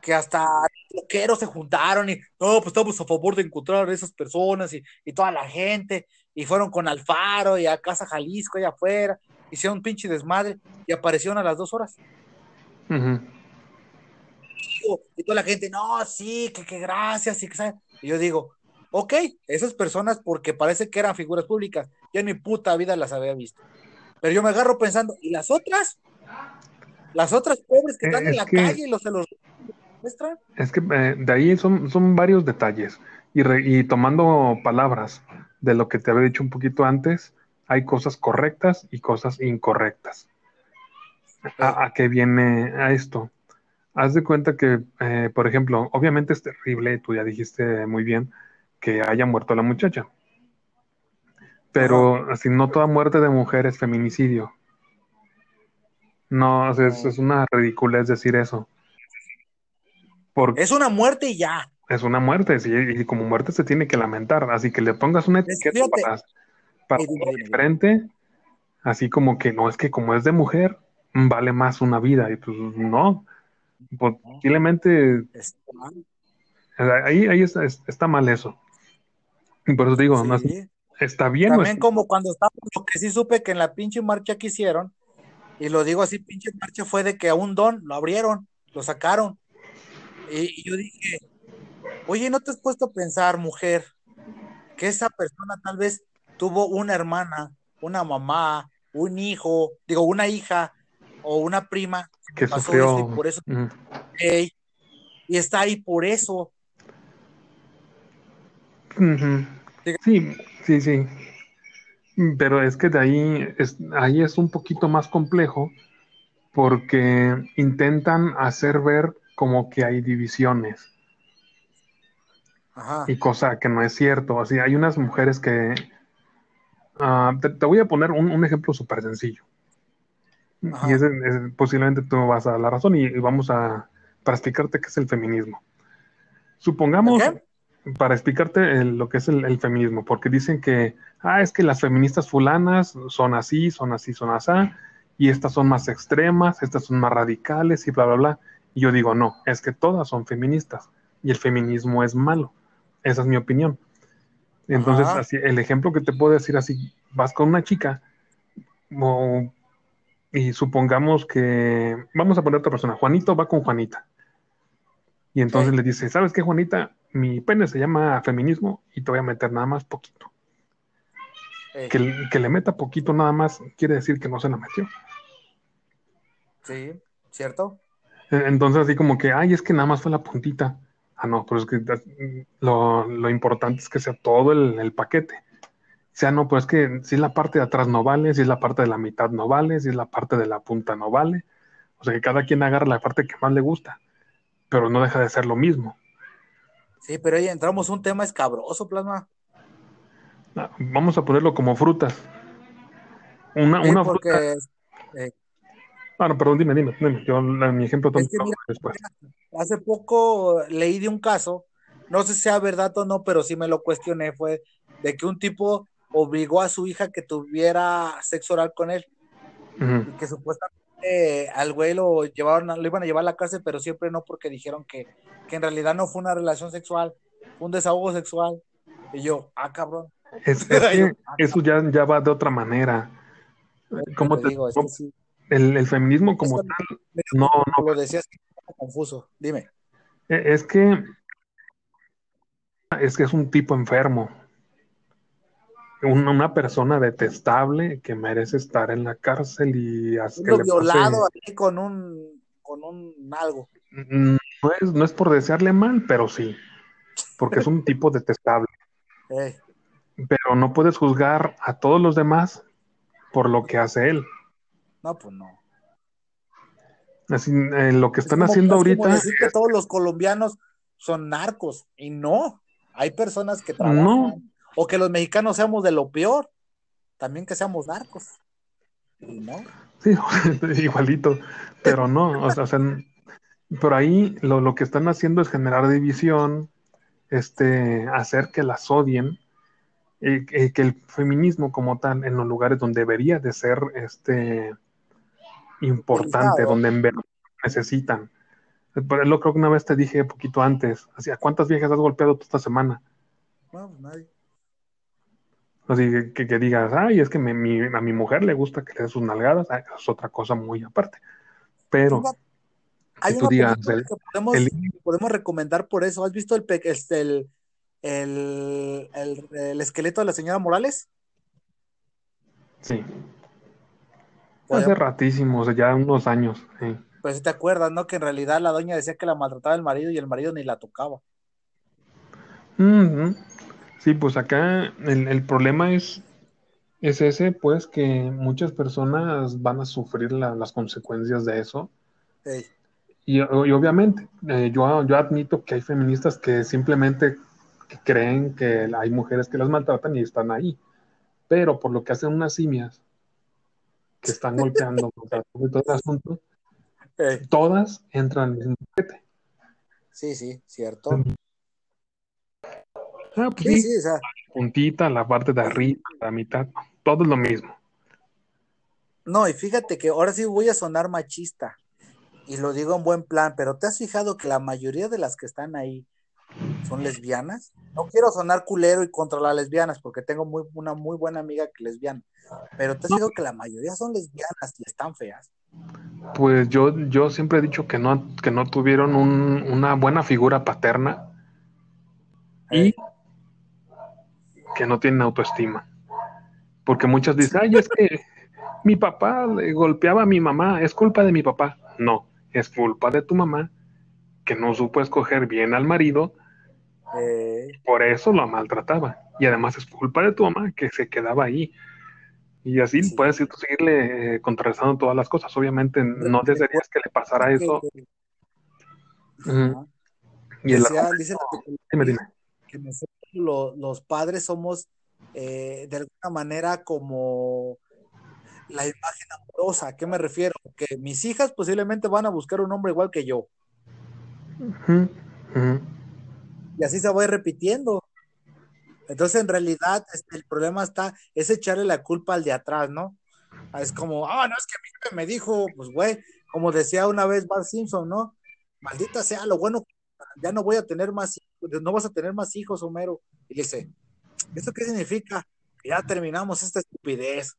Que hasta loqueros se juntaron y no, pues estamos a favor de encontrar a esas personas y, toda la gente y fueron con Alfaro y a Casa Jalisco allá afuera, hicieron un pinche desmadre y aparecieron a las dos horas. y, toda la gente, no, sí, que, que gracias, y que Y yo digo, ok, esas personas porque parece que eran figuras públicas, yo en mi puta vida las había visto. Pero yo me agarro pensando, ¿y las otras? Las otras pobres que están en la calle y los se los muestran. Es que eh, de ahí son, son varios detalles. Y, y tomando palabras de lo que te había dicho un poquito antes, hay cosas correctas y cosas incorrectas. ¿A, qué viene a esto? Haz de cuenta que, eh, por ejemplo, obviamente es terrible, tú ya dijiste muy bien, que haya muerto la muchacha. Pero así no toda muerte de mujer es feminicidio. No, es, es una ridiculez decir eso. Porque es una muerte y ya. Es una muerte, sí, y como muerte se tiene que lamentar. Así que le pongas una etiqueta para, para diferente, así como que no, es que como es de mujer, vale más una vida. Y pues no, posiblemente ahí, ahí está, está, mal eso. Por eso digo, no, está bien. También como cuando estábamos, lo que sí supe que en la pinche marcha que hicieron, y lo digo así, pinche marcha fue de que a un don lo abrieron, lo sacaron. Y, yo dije, oye, ¿no te has puesto a pensar, mujer, que esa persona tal vez tuvo una hermana, una mamá, un hijo, digo, una hija o una prima que sufrió y por eso y está ahí por eso. Sí, sí, sí. Pero es que de ahí es, ahí es un poquito más complejo porque intentan hacer ver como que hay divisiones. Y cosa que no es cierto. Así, hay unas mujeres que... Ah, te, voy a poner un, ejemplo súper sencillo. Y posiblemente tú vas a dar la razón y, vamos a... para explicarte qué es el feminismo. Supongamos para explicarte lo que es el, feminismo, porque dicen que, ah, es que las feministas fulanas son así, son así, son así, y estas son más extremas, estas son más radicales y bla, bla, bla. Y yo digo, no, es que todas son feministas y el feminismo es malo. Esa es mi opinión. Entonces, así, el ejemplo que te puedo decir así, vas con una chica y supongamos que, vamos a poner otra persona, Juanito va con Juanita. Y entonces le dice, ¿sabes qué, Juanita? Mi pene se llama feminismo y te voy a meter nada más poquito. Que, que, le meta poquito nada más quiere decir que no se la metió. Sí, ¿cierto? E, entonces así como que, ay, es que nada más fue la puntita. Ah, no, pero es que lo, lo importante es que sea todo el, el, paquete. O sea, no, pues es que si la parte de atrás no vale, si es la parte de la mitad no vale, si es la parte de la punta no vale. O sea, que cada quien agarra la parte que más le gusta, pero no deja de ser lo mismo. Sí, pero ahí entramos un tema escabroso, plasma. Ah, vamos a ponerlo como frutas. Una, una fruta. Eh, ah, no, perdón, dime, dime, dime. Yo, mi ejemplo también después. Hace poco leí de un caso, no sé si sea verdad o no, pero sí me lo cuestioné, fue de que un tipo obligó a su hija que tuviera sexo oral con él. Y que supuestamente al güey lo llevaron, lo iban a llevar a la cárcel, pero siempre no porque dijeron que que en realidad no fue una relación sexual, fue un desahogo sexual. Y yo, ah, cabrón. Ah, eso ya, ya va de otra manera. ¿Cómo te, digo? el, feminismo como tal, no, no. Lo decías confuso, dime. E, es que es que es un tipo enfermo. Una, una persona detestable que merece estar en la cárcel y hacer violado pase... con un con un algo. No es, no es por desearle mal, pero sí. Porque es un tipo detestable. Eh. Pero no puedes juzgar a todos los demás por lo que hace él. No, pues no. Así, eh, lo que están haciendo ahorita. Es decir que todos los colombianos son narcos y no. Hay personas que trabajan. No. O que los mexicanos seamos de lo peor. También que seamos narcos. No. Sí, igualito. Pero no. o sea, por ahí lo, lo, que están haciendo es generar división, este, hacer que las odien, eh, que el feminismo como tal, en los lugares donde debería de ser este importante, donde en verdad necesitan. Por lo creo que una vez te dije poquito antes, así, cuántas viejas has golpeado tú esta semana? No, pues nadie. Así que, que, digas, ay, es que me, mi, a mi mujer le gusta que le dé sus nalgadas, es otra cosa muy aparte. Pero hay una digas, el, que podemos, el... podemos, recomendar por eso. ¿Has visto el, este, el, el, el, esqueleto de la señora Morales? Sí. Hace ratísimo, o sea, ya unos años. Sí. Pues si te acuerdas, ¿no? Que en realidad la doña decía que la maltrataba el marido y el marido ni la tocaba. Mm -hmm. Sí, pues acá el, el, problema es, es ese, pues que muchas personas van a sufrir la, las consecuencias de eso. Hey. Y, y, obviamente, eh, yo, yo admito que hay feministas que simplemente creen que hay mujeres que las maltratan y están ahí. Pero por lo que hacen unas simias que están golpeando y todo el asunto, hey. todas entran en el paquete. Sí, sí, cierto. Ah, pues Sí, sí, sí, o sea, puntita, la parte de arriba, la mitad, todo es lo mismo. no, y fíjate que ahora sí voy a sonar machista, y lo digo en buen plan, pero ¿te has fijado que la mayoría de las que están ahí son lesbianas? No quiero sonar culero y contra las lesbianas, porque tengo muy, una muy buena amiga que es lesbiana, pero ¿te has fijado que la mayoría son lesbianas y están feas? Pues yo, yo siempre he dicho que no, que no tuvieron un- una buena figura paterna y que no tienen autoestima. Porque muchas dicen, ay, es que mi papá le golpeaba a mi mamá, es culpa de mi papá. No, es culpa de tu mamá que no supo escoger bien al marido, eh, por eso lo maltrataba. Y además es culpa de tu mamá que se quedaba ahí. Y así Sí. puedes ir tú seguirle eh, contrarrestando todas las cosas. Obviamente no desearías que le pasara eso. Y el dime, dime. que nosotros lo- los padres somos eh, de alguna manera como la imagen amorosa. ¿A qué me refiero? Que mis hijas posiblemente van a buscar un hombre igual que yo. Y así se va a ir repitiendo. Entonces, en realidad, este, el problema está, es echarle la culpa al de atrás, ¿no? Es como, ah, no, es que mi jefe me dijo, pues, güey, como decía una vez Bart Simpson, ¿no? Maldita sea, lo bueno, ya no voy a tener más hijos, no vas a tener más hijos, Homero. Y le dice, ¿esto qué significa? Que ya terminamos esta estupidez.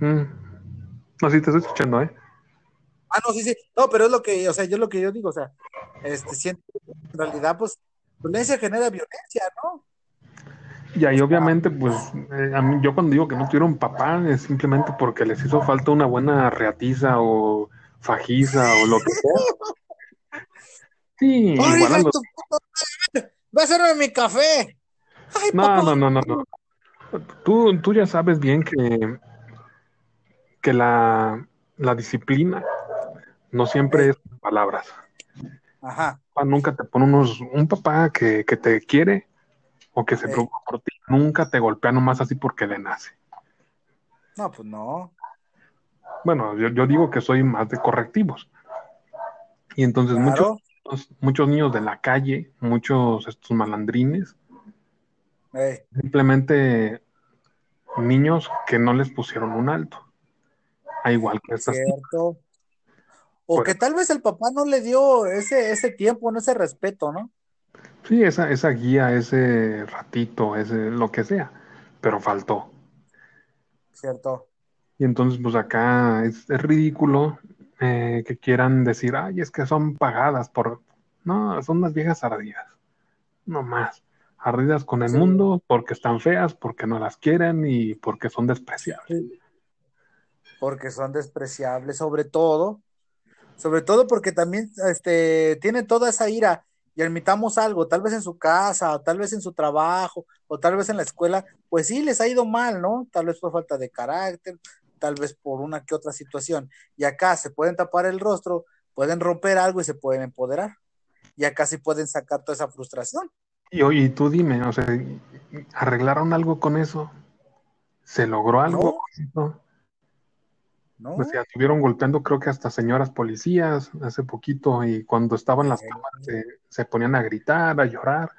Mm. No, sí, te estoy escuchando, ¿eh? Ah, no, sí, sí. No, pero es lo que, o sea, yo es lo que yo digo, o sea, este, siento que en realidad, pues, violencia genera violencia, ¿no? Y ahí obviamente, pues, eh, a mí, yo cuando digo que no tuvieron papá es simplemente porque les hizo falta una buena reatiza o fajiza o lo que sea. Sí, ¡Ay, igual los... ¡Va a hacerme mi café! ¡Ay, No, papá! no, no, no, no. Tú, tú ya sabes bien que, que la, la disciplina no siempre es palabras. Ajá, Papá nunca te pone unos, un papá que, que te quiere o que se Sí. preocupa por ti, nunca te golpea nomás así porque le nace. no, pues no. Bueno, yo, yo digo que soy más de correctivos. Y entonces Claro. muchos, muchos niños de la calle, muchos estos malandrines, simplemente niños que no les pusieron un alto. A igual que estas. cierto. O que tal vez el papá no le dio ese, ese tiempo, no ese respeto, ¿no? Sí, esa, esa guía, ese ratito, ese lo que sea, pero faltó. Cierto. Y entonces, pues acá es, es ridículo eh, que quieran decir, ay, es que son pagadas por... No, son unas viejas ardidas. No más. Ardidas con el Sí. mundo porque están feas, porque no las quieren y porque son despreciables. porque son despreciables, sobre todo, sobre todo porque también este, tienen toda esa ira y admitamos algo, tal vez en su casa, o tal vez en su trabajo, o tal vez en la escuela, pues sí les ha ido mal, ¿no? Tal vez por falta de carácter, tal vez por una que otra situación. Y acá se pueden tapar el rostro, pueden romper algo y se pueden empoderar. Y acá sí pueden sacar toda esa frustración. Y oye, tú dime, o sea, ¿arreglaron algo con eso? ¿Se logró algo No. con eso? ¿no? O sea, estuvieron golpeando creo que hasta señoras policías hace poquito y cuando estaban las cámaras se, se ponían a gritar, a llorar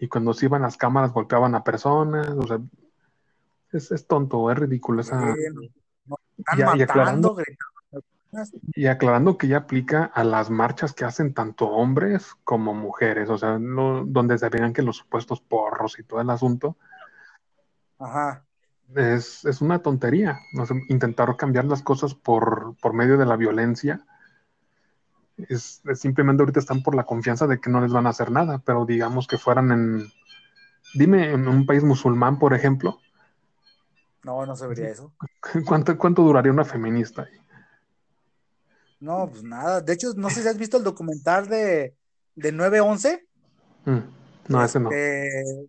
y cuando se iban las cámaras golpeaban a personas, o sea, es, es tonto, es ridículo esa... Sí, no, están Y- aclarando- gritando. Y aclarando que ya aplica a las marchas que hacen tanto hombres como mujeres, o sea, no, donde se vean que los supuestos porros y todo el asunto, Ajá. es, es una tontería. O sea, intentar cambiar las cosas por, por medio de la violencia es, es simplemente ahorita están por la confianza de que no les van a hacer nada, pero digamos que fueran en, dime, en un país musulmán, por ejemplo, No, no se vería eso. ¿cuánto, cuánto duraría una feminista? No, pues nada. De hecho, no sé si has visto el documental de, de 9-11. Mm, no, ese no. Este,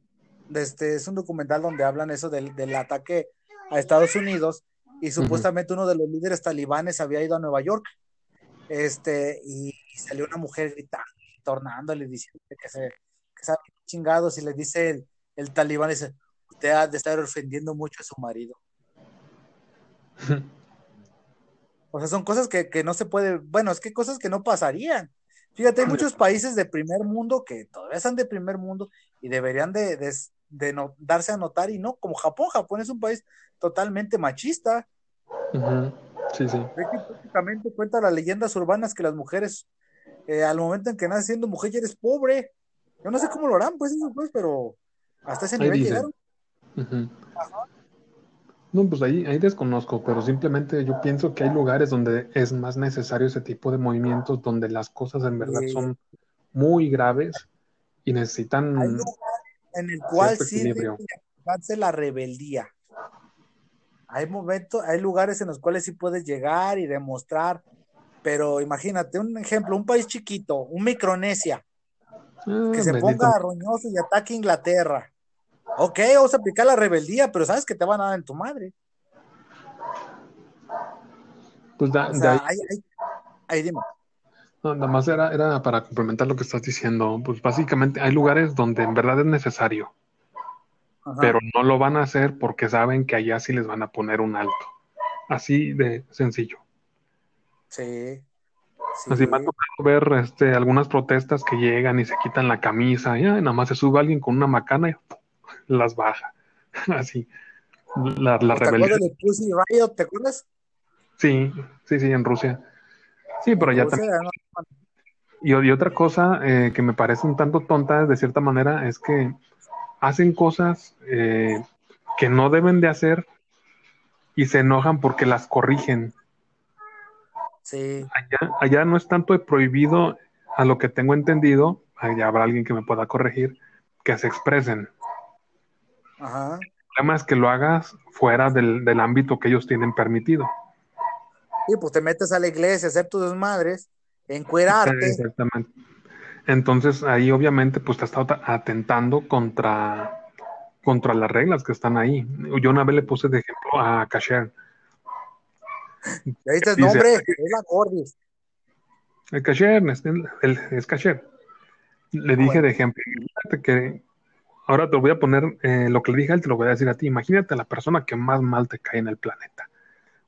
este, es un documental donde hablan eso del, del ataque a Estados Unidos y supuestamente uno de los líderes talibanes había ido a Nueva York este, y, y salió una mujer gritando, tornándole, diciendo que se que sabe chingados y le dice el, el talibán, dice, usted ha de estar ofendiendo mucho a su marido. O sea, son cosas que, que no se puede, bueno, es que cosas que no pasarían. Fíjate, hay muchos países de primer mundo que todavía están de primer mundo y deberían de, de, de no, darse a notar y no, como Japón, Japón es un país totalmente machista. Sí, sí. Que prácticamente cuenta las leyendas urbanas que las mujeres, eh, al momento en que naces siendo mujer, ya eres pobre. Yo no sé cómo lo harán, pues, eso, pues, pero hasta ese nivel dice. No, pues ahí, ahí desconozco, pero simplemente yo pienso que hay lugares donde es más necesario ese tipo de movimientos, donde las cosas en verdad son muy graves y necesitan Hay lugares en el cual sirve la rebeldía. Hay momentos, hay lugares en los cuales sí puedes llegar y demostrar, pero imagínate un ejemplo, un país chiquito, un Micronesia, Ah, que se bendito. ponga roñoso y ataque a Inglaterra. Ok, vamos a aplicar la rebeldía, pero sabes que te van a dar en tu madre. Pues da- O sea, ahí, ahí, ahí- ahí dime. no, nada más era, era para complementar lo que estás diciendo. Pues básicamente hay lugares donde en verdad es necesario, Ajá. pero no lo van a hacer porque saben que allá sí les van a poner un alto. Así de sencillo. Sí. Así sí. me ha tocado ver este, algunas protestas que llegan y se quitan la camisa y nada más se sube alguien con una macana y ¡pum! Las baja. Así. La, la ¿Te rebelión. acuerdas de Pussy Riot? ¿Te acuerdas? Sí, sí, sí, en Rusia. Sí, pero ya también. Y, y otra cosa eh, que me parece un tanto tonta de cierta manera es que hacen cosas eh, que no deben de hacer y se enojan porque las corrigen. Sí, Allá, allá no es tanto de prohibido, a lo que tengo entendido, allá habrá alguien que me pueda corregir, que se expresen. Ajá. El problema es que lo hagas fuera del, del ámbito que ellos tienen permitido. Sí, pues te metes a la iglesia, hacer tus desmadres, encuerarte. Exactamente. Entonces ahí obviamente pues te está atentando contra, contra las reglas que están ahí. Yo una vez le puse de ejemplo a Kasher. Y ahí está el Dice- nombre, es la Gordis. El Kasher, es, el, el- es Kasher. Le dije bueno. de ejemplo, que ahora te voy a poner eh, lo que le dije a él, te lo voy a decir a ti. Imagínate a la persona que más mal te cae en el planeta.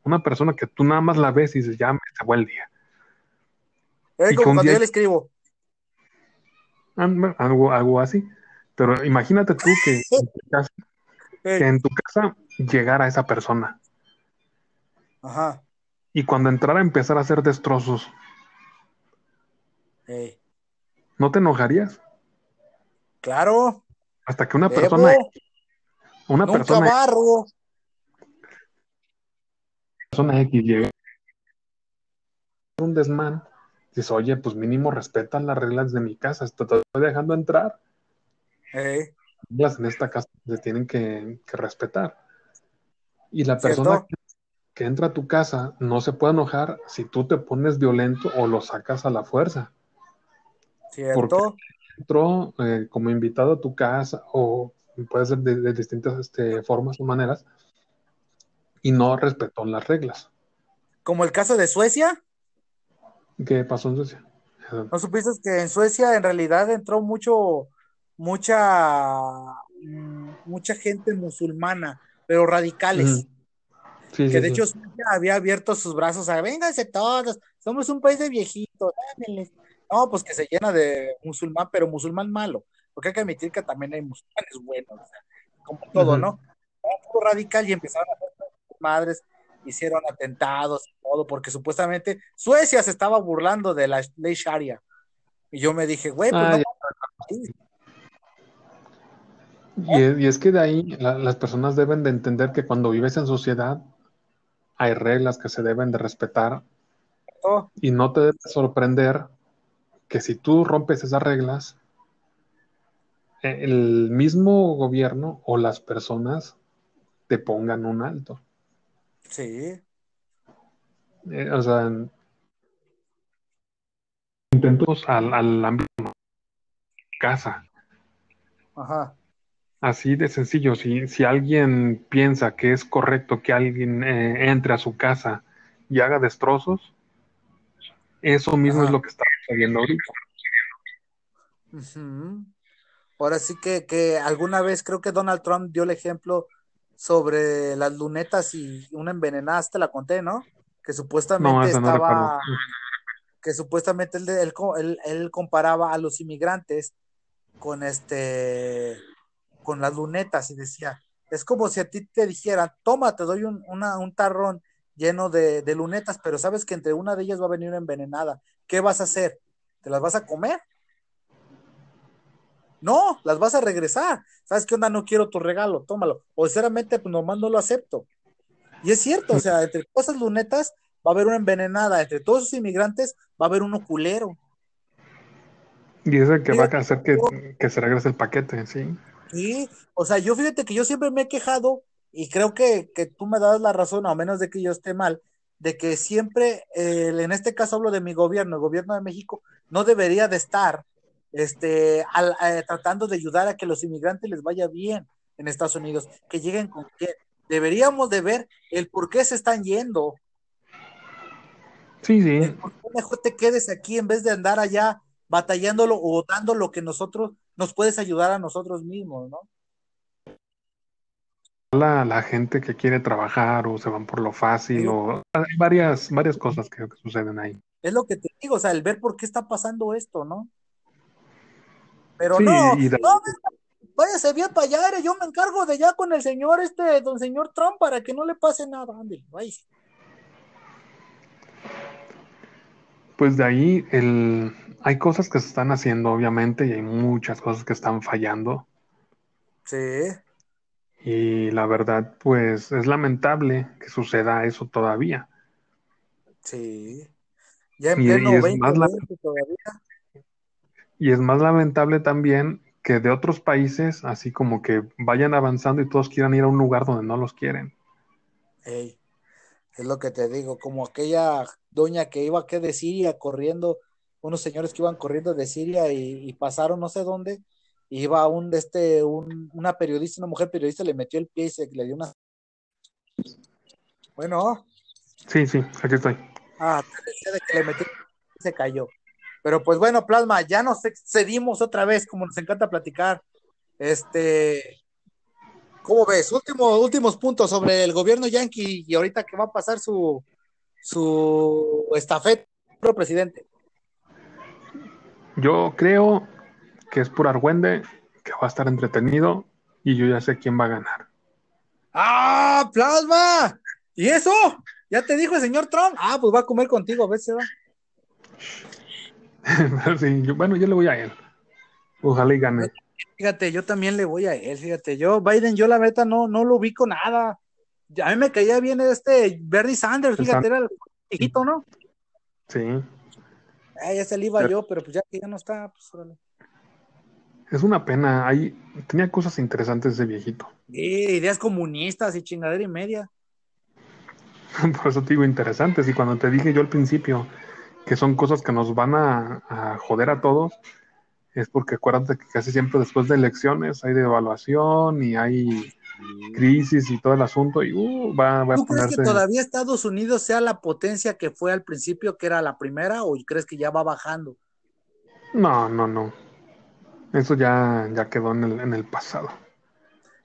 Una persona que tú nada más la ves y dices, ya me acabó el día. Es Y como cuando día- yo le escribo. Ah, Algo, algo así. Pero imagínate tú que en tu casa, Ey, que en tu casa llegara esa persona Ajá. y cuando entrara a empezar a hacer destrozos, ey. ¿no te enojarías? Claro. Hasta que una Debo, persona, una nunca persona, barro. persona X llega un desmán, dices, oye, pues mínimo respetan las reglas de mi casa, te estoy dejando entrar. Eh, Las en esta casa se tienen que, que respetar. Y la persona que entra a tu casa no se puede enojar si tú te pones violento o lo sacas a la fuerza. ¿Cierto? Entró eh, como invitado a tu casa o puede ser de, de distintas este, formas o maneras y no respetó las reglas. Como el caso de Suecia. ¿Qué pasó en Suecia? ¿No supiste que en Suecia en realidad entró mucho, mucha, mm, mucha gente musulmana, pero radicales? Sí, Que sí, de sí. hecho Suecia había abierto sus brazos a vénganse todos, somos un país de viejitos, ámenles". No, pues que se llena de musulmán, pero musulmán malo, porque hay que admitir que también hay musulmanes buenos, o sea, como todo, Ujú. ¿no? Era puro radical y empezaron a hacer madres, hicieron atentados y todo, porque supuestamente Suecia se estaba burlando de la ley Sharia. Y yo me dije, güey, pues Ah, no mames, Y es, y es que de ahí la- las personas deben de entender que cuando vives en sociedad hay reglas que se deben de respetar ¿no? y no te debe sorprender que si tú rompes esas reglas, eh, el mismo gobierno o las personas te pongan un alto. Sí, Eh, o sea, intentos al, al ámbito casa. ajá, Así de sencillo, si, si alguien piensa que es correcto que alguien eh, entre a su casa y haga destrozos, eso mismo Ajá. es lo que está sucediendo ahorita. Ahora sí que, que alguna vez creo que Donald Trump dio el ejemplo sobre las lunetas y una envenenada, te la conté, ¿no? Que supuestamente no estaba, que supuestamente él, él, él- él comparaba a los inmigrantes con este, con las lunetas y decía, es como si a ti te dijeran, toma, te doy un, una- un tarrón lleno de, de lunetas, pero sabes que entre una de ellas va a venir una envenenada. ¿Qué vas a hacer? ¿Te las vas a comer? No, las vas a regresar. ¿Sabes qué onda? No quiero tu regalo, tómalo. O sinceramente, pues nomás no lo acepto. Y es cierto, o sea, entre todas esas lunetas va a haber una envenenada, entre todos esos inmigrantes va a haber uno culero. Y es el que va a hacer que, que se regrese el paquete, ¿sí? Sí, o sea, yo fíjate que yo siempre me he quejado y creo que, que tú me das la razón, a menos de que yo esté mal, de que siempre, eh, en este caso hablo de mi gobierno, el gobierno de México, no debería de estar este, al- eh, tratando de ayudar a que los inmigrantes les vaya bien en Estados Unidos, que lleguen con bien. Deberíamos de ver el por qué se están yendo, Sí, sí. el por qué mejor te quedes aquí en vez de andar allá batallándolo o dando lo que nosotros nos puedes ayudar a nosotros mismos, ¿no? La, la gente que quiere trabajar o se van por lo fácil Sí. o hay varias, varias cosas que, que suceden ahí. Es lo que te digo, o sea, el ver por qué está pasando esto, ¿no? Pero Sí, no, y de- no, váyase bien para allá, yo me encargo de allá con el señor este, don señor Trump, para que no le pase nada, ande, váyase. Pues de ahí el, hay cosas que se están haciendo, obviamente, y hay muchas cosas que están fallando. Sí, Y la verdad, pues es lamentable que suceda eso todavía. sí. Ya en Y, pleno y es más, la- 2020 todavía. y es más lamentable también que de otros países, así como que vayan avanzando y todos quieran ir a un lugar donde no los quieren. Ey, es lo que te digo, como aquella doña que iba que de Siria corriendo, unos señores que iban corriendo de Siria y, y pasaron no sé dónde, iba un de este, un, una periodista, una mujer periodista le metió el pie y se le dio una. Bueno, Sí, sí, aquí estoy. ah, de que le metió el pie y se cayó. Pero pues bueno, Plasma, ya nos excedimos otra vez, como nos encanta platicar. Este, ¿cómo ves? Último, últimos puntos sobre el gobierno yanqui y ahorita que va a pasar su, su estafeta pro presidente. Yo creo que es por Argüende, que va a estar entretenido y yo ya sé quién va a ganar. ¡Ah, Plasma! ¿Y eso? ¿Ya te dijo el señor Trump? Ah, pues va a comer contigo, a ver si va. Sí, yo- bueno, yo le voy a él. Ojalá y gane. Fíjate, yo también le voy a él, fíjate, yo, Biden, yo la neta no, no lo ubico nada. A mí me caía bien este Bernie Sanders, fíjate, era el viejito, ¿no? Sí. Ah, ya se le iba yo, pero pues ya que ya no está, pues órale. Es una pena. Ahí tenía cosas interesantes ese viejito. Sí, ideas comunistas y chingadera y media. Por eso te digo interesantes. Y cuando te dije yo al principio que son cosas que nos van a, a joder a todos, es porque acuérdate que casi siempre después de elecciones hay devaluación y hay crisis y todo el asunto y uh, va, va a ¿Tú crees ponerse... que todavía Estados Unidos sea la potencia que fue al principio, que era la primera, o crees que ya va bajando? No, no, no. Eso ya, ya quedó en el, en el pasado.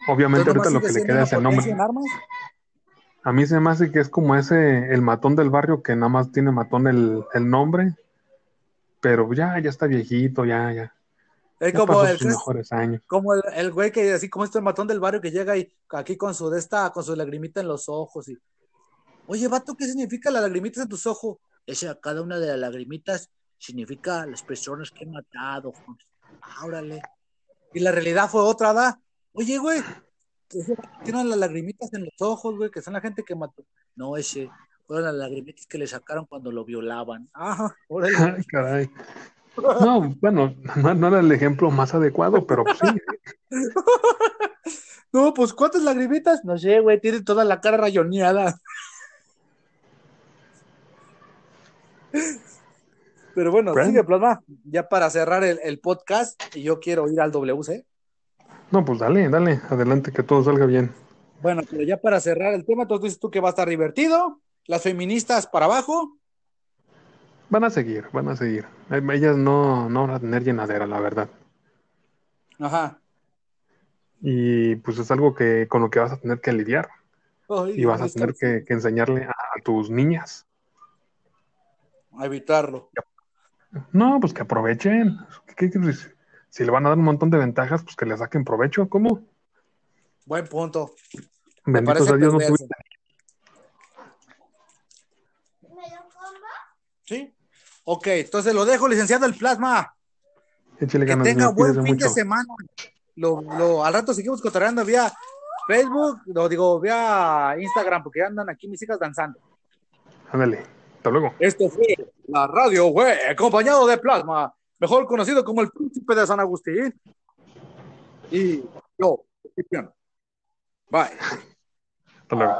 Obviamente ahorita lo ¿nomás que le queda es el nombre. A mí se me hace que es como ese, el matón del barrio que nada más tiene matón el, el nombre, pero ya, ya está viejito, ya, ya. Es ya como el, mejores años. como el, el güey que así como este matón del barrio que llega y aquí con su de esta, con su lagrimita en los ojos y oye vato, ¿qué significa las lagrimitas en tus ojos? Esa, cada una de las lagrimitas significa las personas que he matado. Ah, órale. Y la realidad fue otra, ¿da? Oye, güey, ese vato tiene las lagrimitas en los ojos, güey, que son la gente que mató. No, ese, fueron las lagrimitas que le sacaron cuando lo violaban. Ah, órale. Ay, caray. No, bueno, no, no era el ejemplo más adecuado, pero pues sí. No, pues ¿cuántas lagrimitas? No sé, güey, tiene toda la cara rayoneada. Pero bueno, sigue plasma. Ya para cerrar el, el podcast, y yo quiero ir al WC. No, pues dale, dale, adelante, que todo salga bien. Bueno, pero ya para cerrar el tema, entonces dices tú que va a estar divertido. Las feministas para abajo. Van a seguir, van a seguir. Eh, Ellas no, no van a tener llenadera, la verdad. Ajá. Y pues es algo que con lo que vas a tener que lidiar Ay, y vas a tener que, que enseñarle a, a tus niñas. A evitarlo. No, pues que aprovechen. ¿Qué- qué- si- le van a dar un montón de ventajas, pues que le saquen provecho. ¿Cómo? Buen punto. Me Bendito sea Dios, no tuviste- ¿Sí? Ok, entonces lo dejo, licenciado el plasma. Échale Que ganas, tenga buen fin mucho. de semana. Lo, lo- al rato seguimos cotorreando vía Facebook, lo digo, vía Instagram, porque andan aquí mis hijas danzando. Ándale, hasta luego. Esto fue la radio, güey, acompañado de Plasma, mejor conocido como el príncipe de San Agustín. Y yo, Cristiano. Bye. Hasta luego.